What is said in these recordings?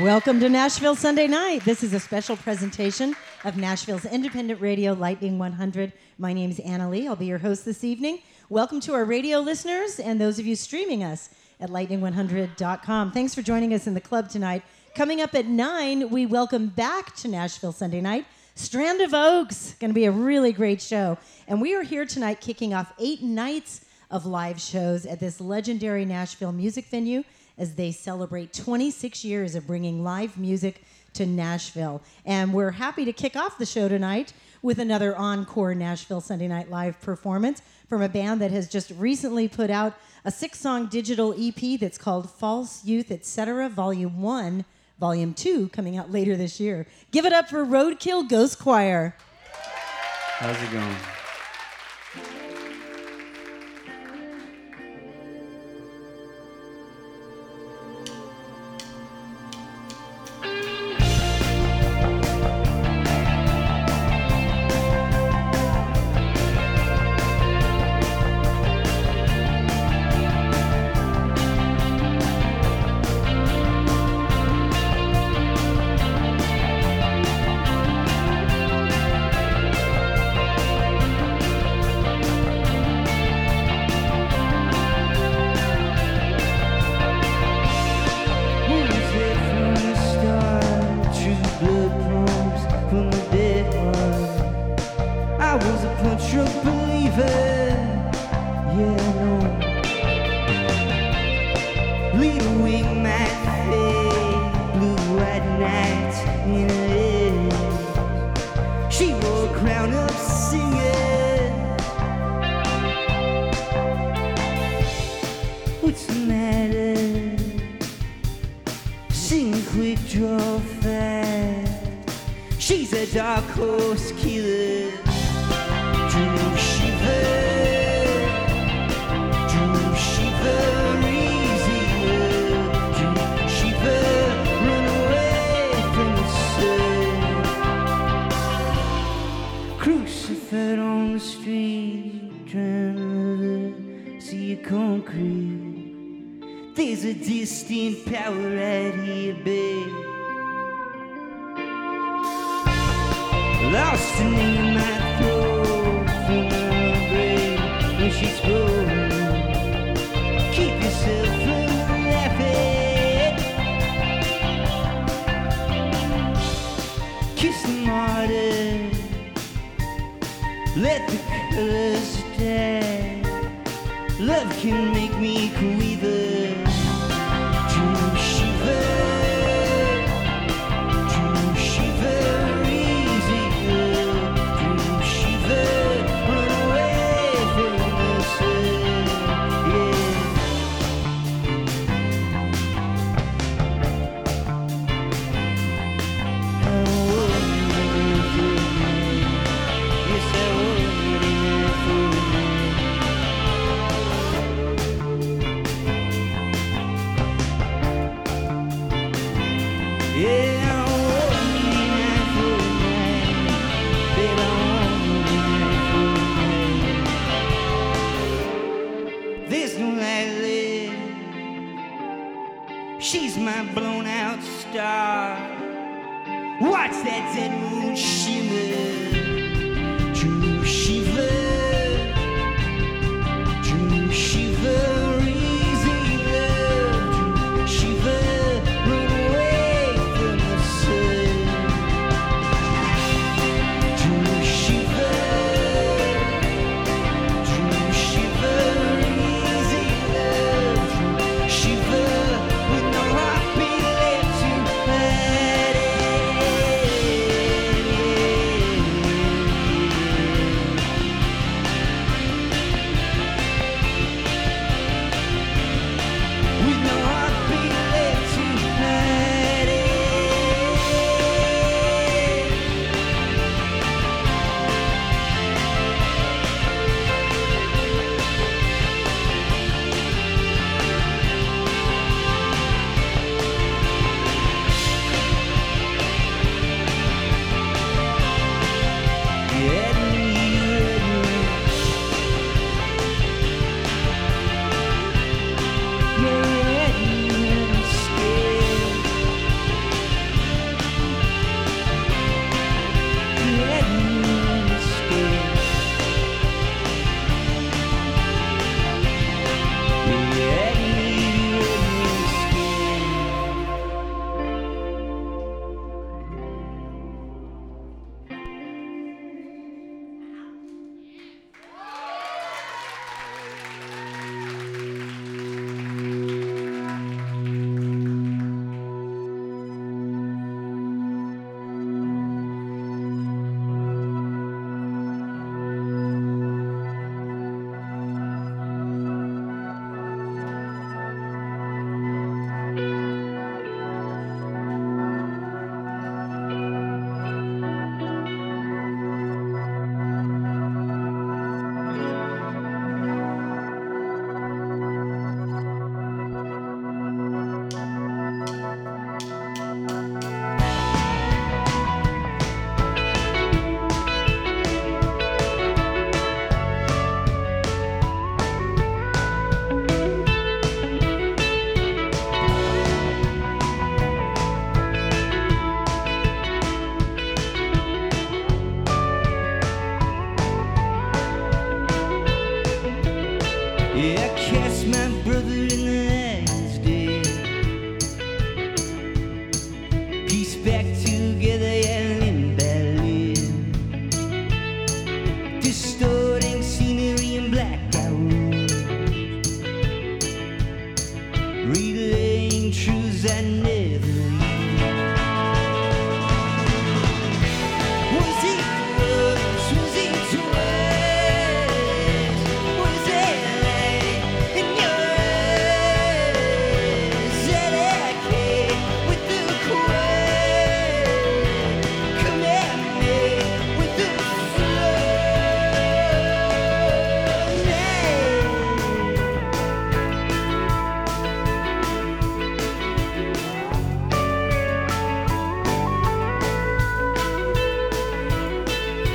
Welcome to Nashville Sunday Night. This is a special presentation of Nashville's independent radio, Lightning 100. My name is Anna Lee. I'll be your host this evening. Welcome to our radio listeners and those of you streaming us at lightning100.com. Thanks for joining us in the club tonight. Coming up at 9, we welcome back to Nashville Sunday Night Strand of Oaks. Going to be a really great show. And we are here tonight kicking off eight nights of live shows at this legendary Nashville music venue as they celebrate 26 years of bringing live music to Nashville. And we're happy to kick off the show tonight with another encore Nashville Sunday Night Live performance from a band that has just recently put out a six song digital EP that's called False Youth, etc., Volume 1, Volume 2, coming out later this year. Give it up for Roadkill Ghost Choir. How's it going? street trying to see a concrete. There's a distant power right here, babe. Lost in my throat from my brain when she's spoke. can make me cool. my blown out star. Watch that dead moon shimmer.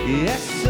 Yeah,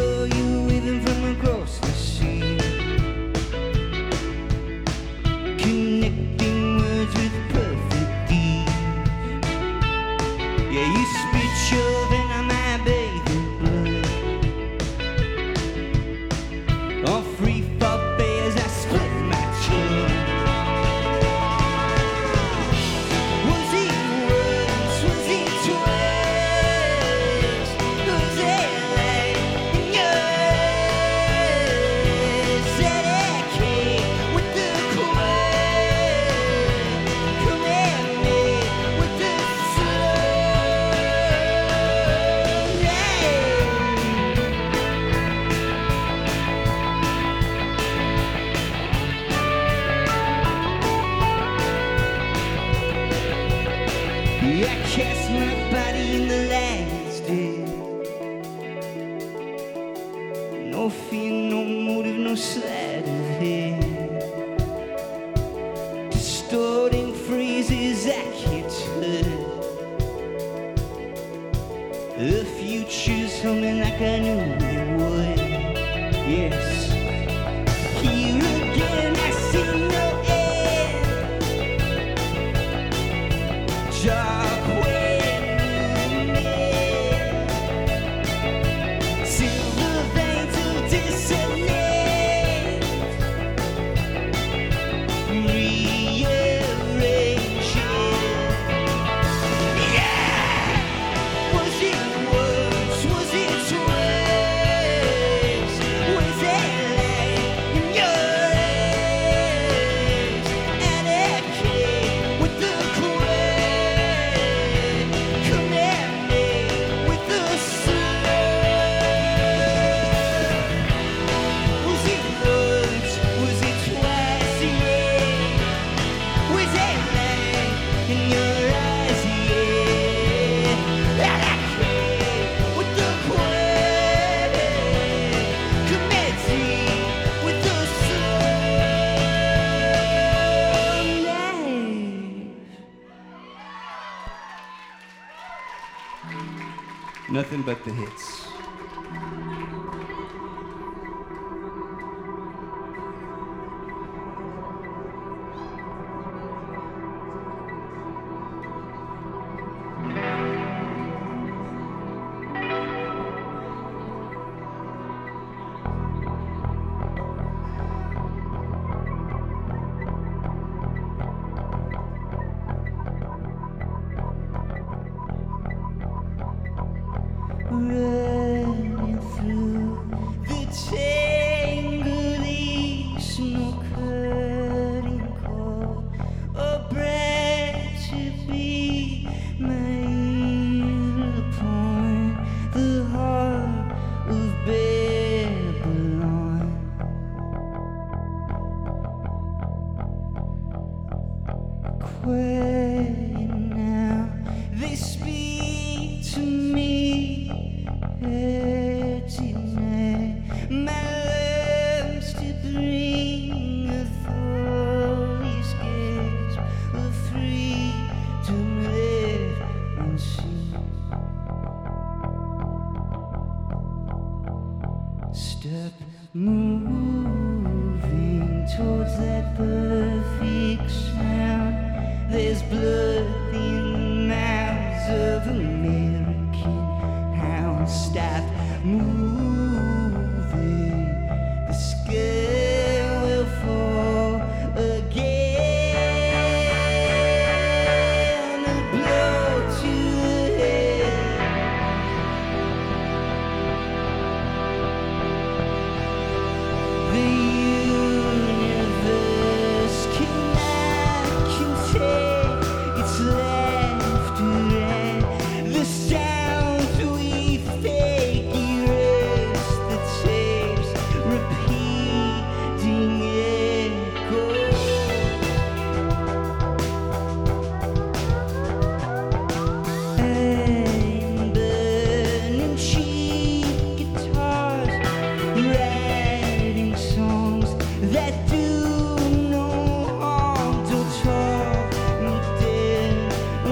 phrases Nothing but the hits.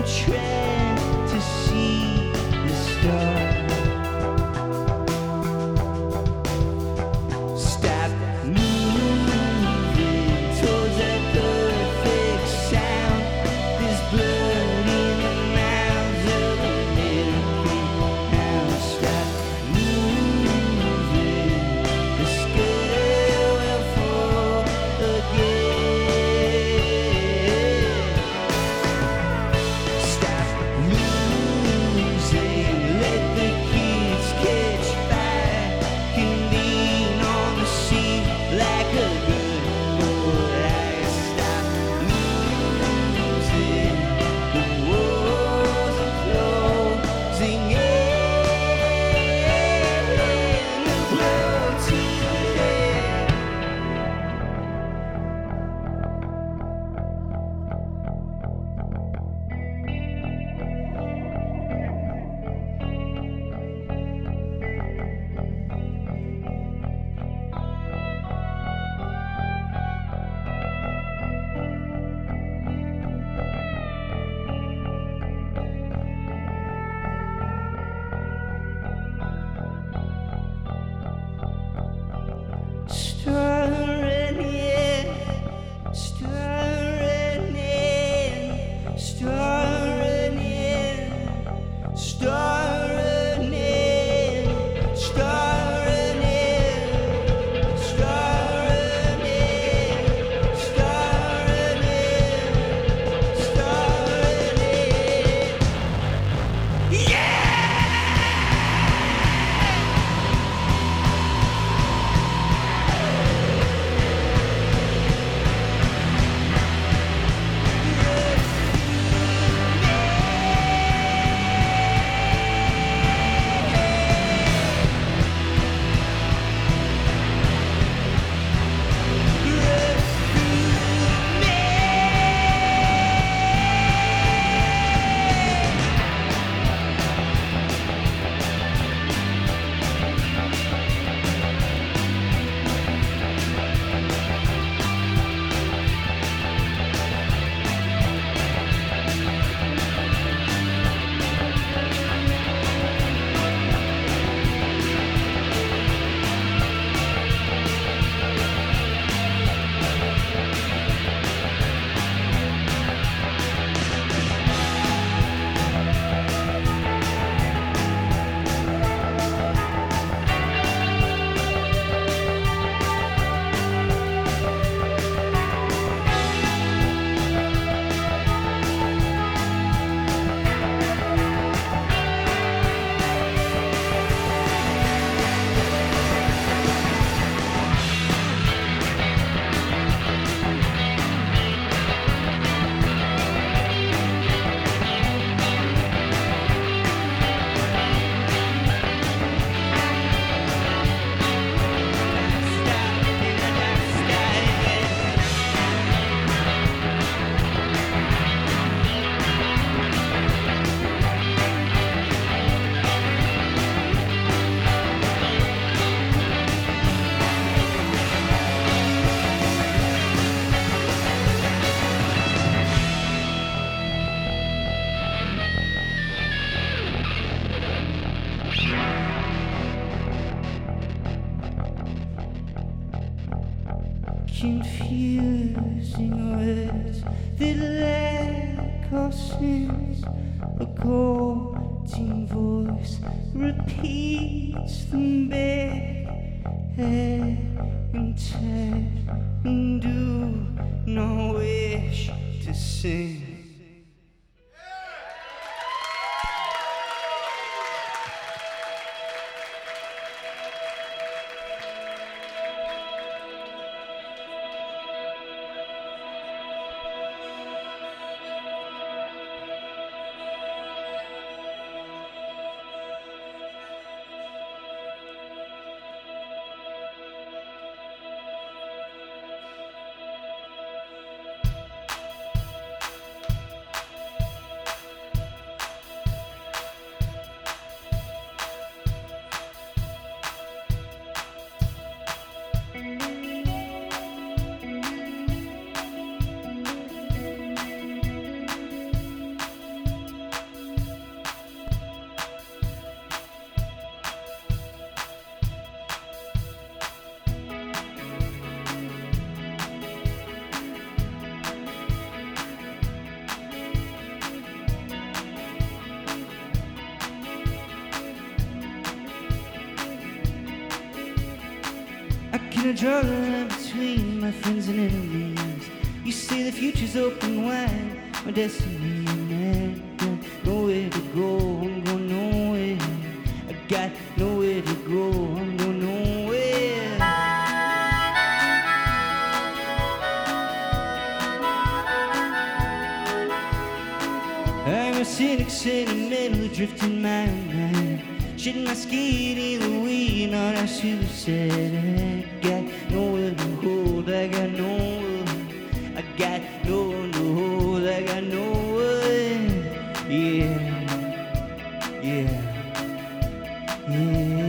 trend sinhas the causes a golden voice repeats them back and a drug between my friends and enemies. You see, the future's open wide, my destiny. Yeah. Yeah.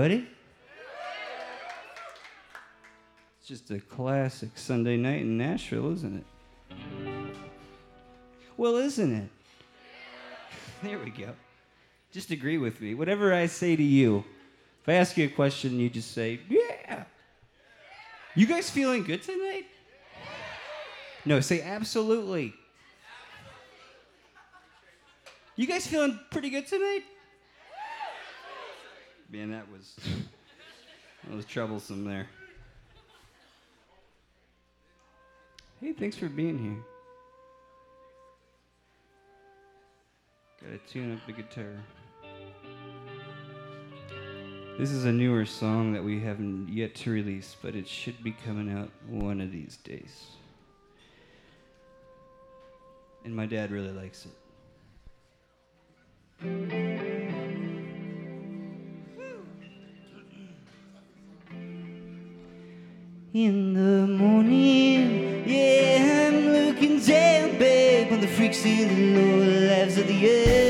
Anybody? It's just a classic Sunday night in Nashville, isn't it? Well, isn't it? There we go. Just agree with me. Whatever I say to you, if I ask you a question, you just say, yeah. You guys feeling good tonight? No, say absolutely. You guys feeling pretty good tonight? Man, that was that was troublesome there. Hey, thanks for being here. Gotta tune up the guitar. This is a newer song that we haven't yet to release, but it should be coming out one of these days. And my dad really likes it. In the morning, yeah, I'm looking down, babe, on the freaks in the lower lives of the earth.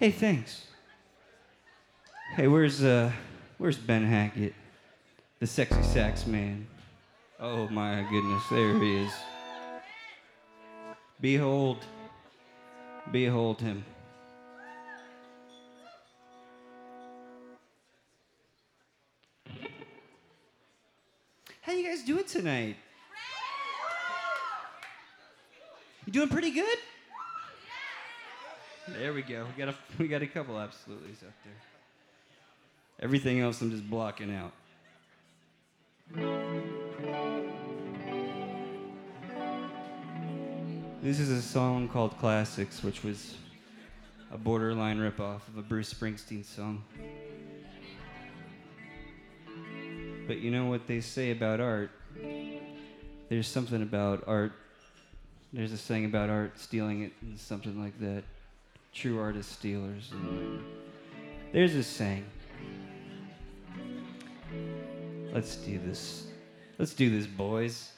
Hey, thanks. Hey, where's uh where's Ben Hackett? The sexy sax man. Oh my goodness, there he is. Behold. Behold him. How you guys doing tonight? You doing pretty good? There we go. We got a we got a couple absolutely's out there. Everything else I'm just blocking out. This is a song called Classics, which was a borderline ripoff of a Bruce Springsteen song. But you know what they say about art? There's something about art. There's a saying about art stealing it and something like that. True artist stealers. And there's a saying. Let's do this. Let's do this, boys.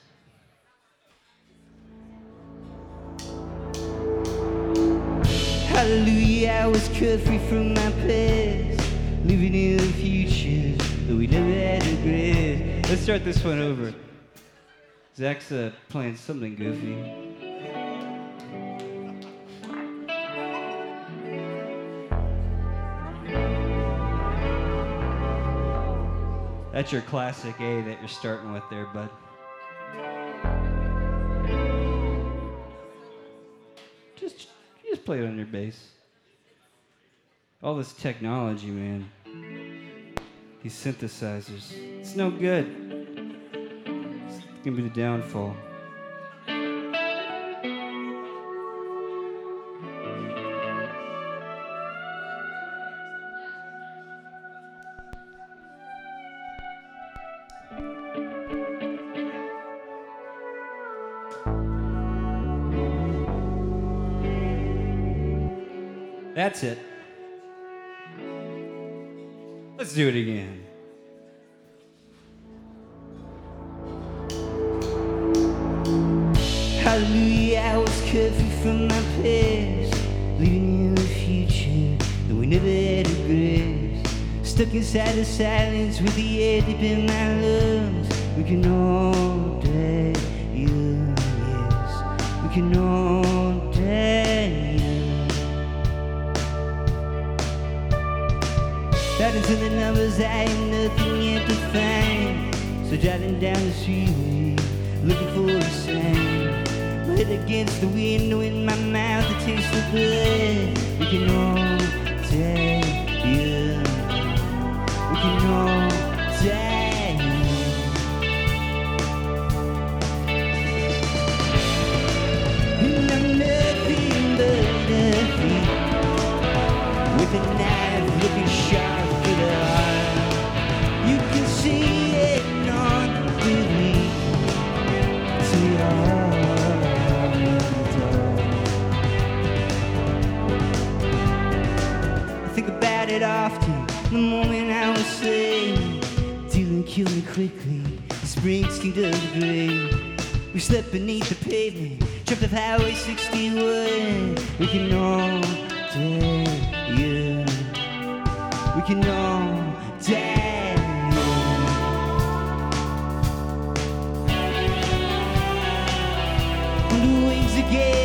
Hallelujah, I was cut free from my past, living in the future, though we never had regret. Let's start this one over. Zach's uh, playing something goofy. That's your classic A that you're starting with there, bud. Just, just play it on your bass. All this technology, man. These synthesizers. It's no good. It's gonna be the downfall. Let's do it again. Driving down the street, looking for a sign. My head against the window in my mouth, it tastes of blood. We can all die young. We can all Killed me quickly. Springsteen to the grave. We slept beneath the pavement, jumped off Highway 61. We can all die young. We can all die. On the wings again.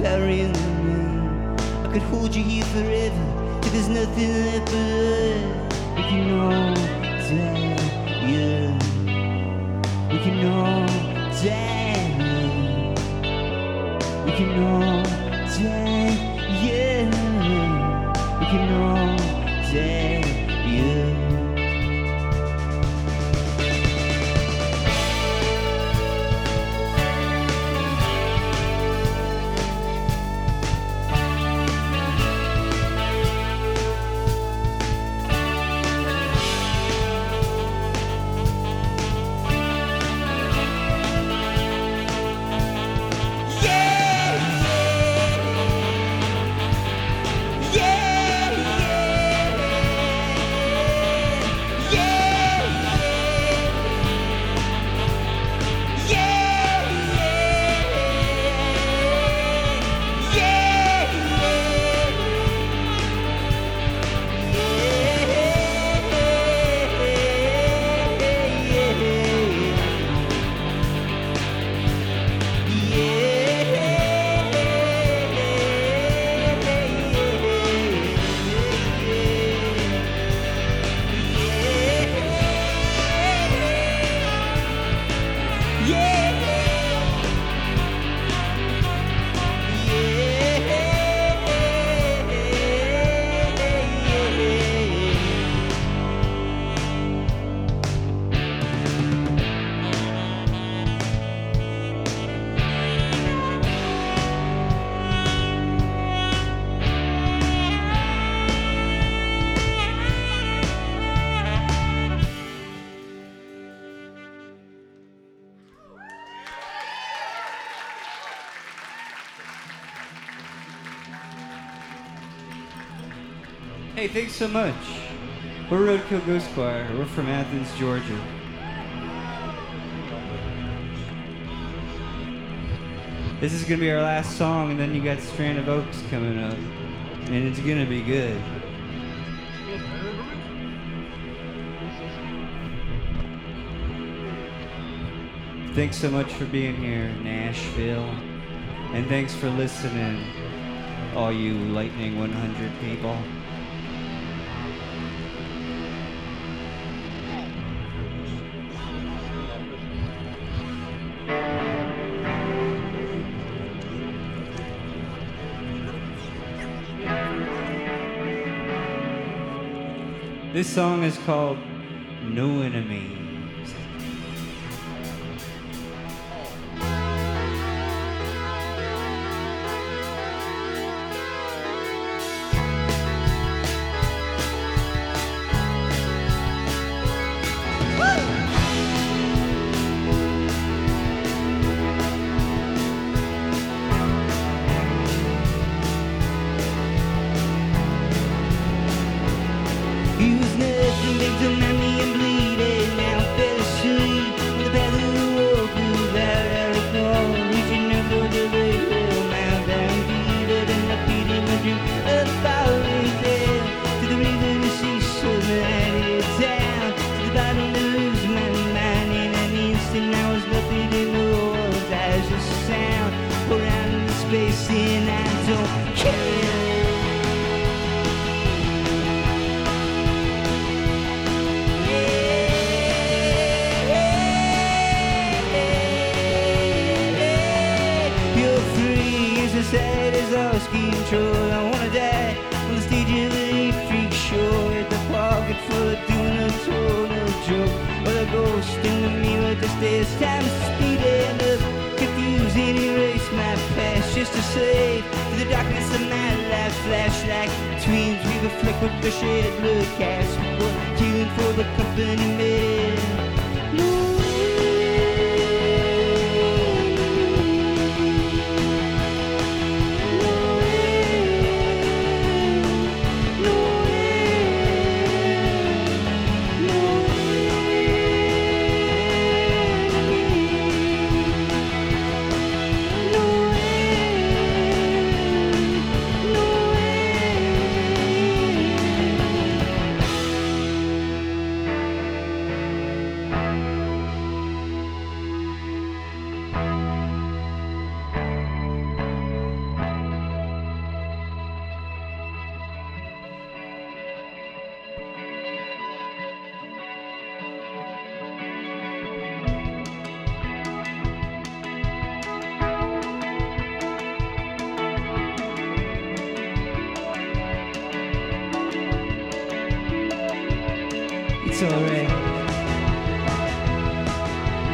In the name. I could hold you here forever till there's nothing left but love. We can all die young. We can all die young. We can all Hey, thanks so much. We're Roadkill Ghost Choir. We're from Athens, Georgia. This is gonna be our last song, and then you got Strand of Oaks coming up, and it's gonna be good. Thanks so much for being here, Nashville, and thanks for listening, all you Lightning 100 people. This song is called No Enemies. Stay time speeding up. Confuse and erase my past just to save to the darkness of my life. Flashlight twins we reflect with the shaded blood cast. We were killing for the company man. It's alright.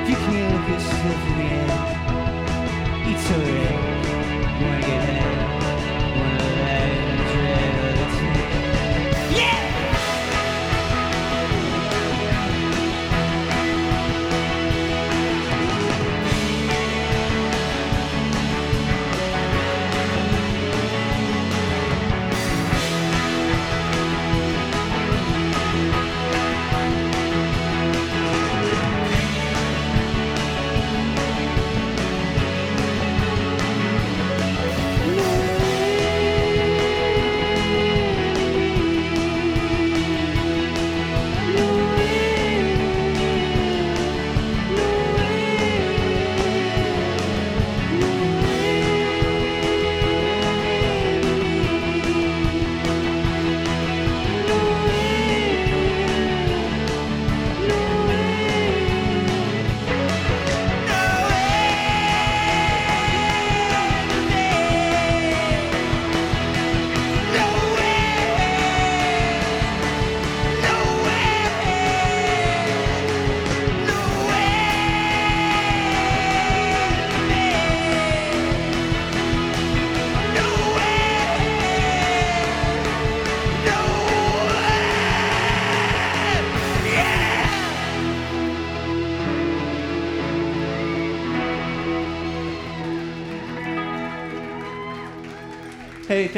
You can't look yourself in the eye,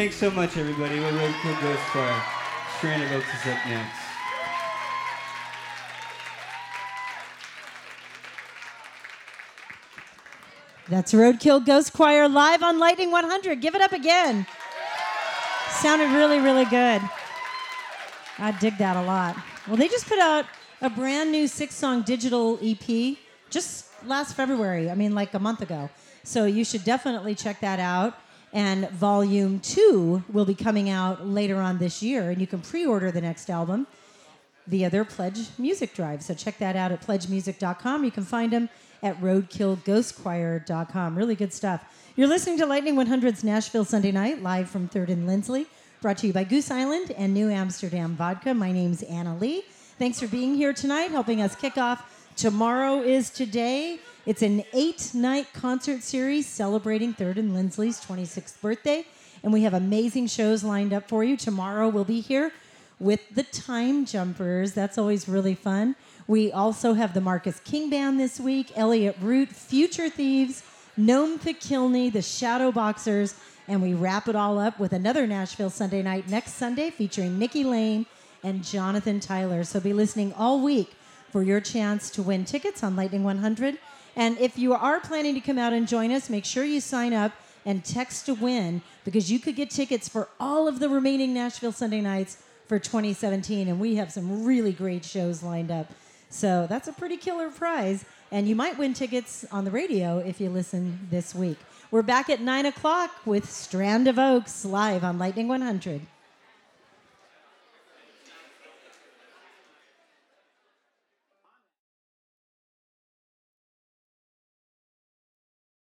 thanks so much, everybody. We're Roadkill Ghost Choir. Of Oaks is up next. That's Roadkill Ghost Choir live on Lightning 100. Give it up again. Sounded really, really good. I dig that a lot. Well, they just put out a brand new six song digital EP just last February. I mean, like a month ago. So you should definitely check that out. And volume two will be coming out later on this year, and you can pre order the next album via their Pledge Music Drive. So check that out at pledgemusic.com. You can find them at roadkillghostchoir.com. Really good stuff. You're listening to Lightning 100's Nashville Sunday Night, live from 3rd and Lindsley, brought to you by Goose Island and New Amsterdam Vodka. My name's Anna Lee. Thanks for being here tonight, helping us kick off Tomorrow is Today. It's an eight night concert series celebrating 3rd and Lindsley's 26th birthday. And we have amazing shows lined up for you. Tomorrow we'll be here with the Time Jumpers. That's always really fun. We also have the Marcus King Band this week, Elliot Root, Future Thieves, Noam Pikelny, the Shadow Boxers, and we wrap it all up with another Nashville Sunday night next Sunday featuring Nikki Lane and Jonathan Tyler. So be listening all week for your chance to win tickets on Lightning 100. And if you are planning to come out and join us, make sure you sign up and text to win because you could get tickets for all of the remaining Nashville Sunday nights for 2017. And we have some really great shows lined up. So that's a pretty killer prize. And you might win tickets on the radio if you listen this week. We're back at 9 o'clock with Strand of Oaks live on Lightning 100.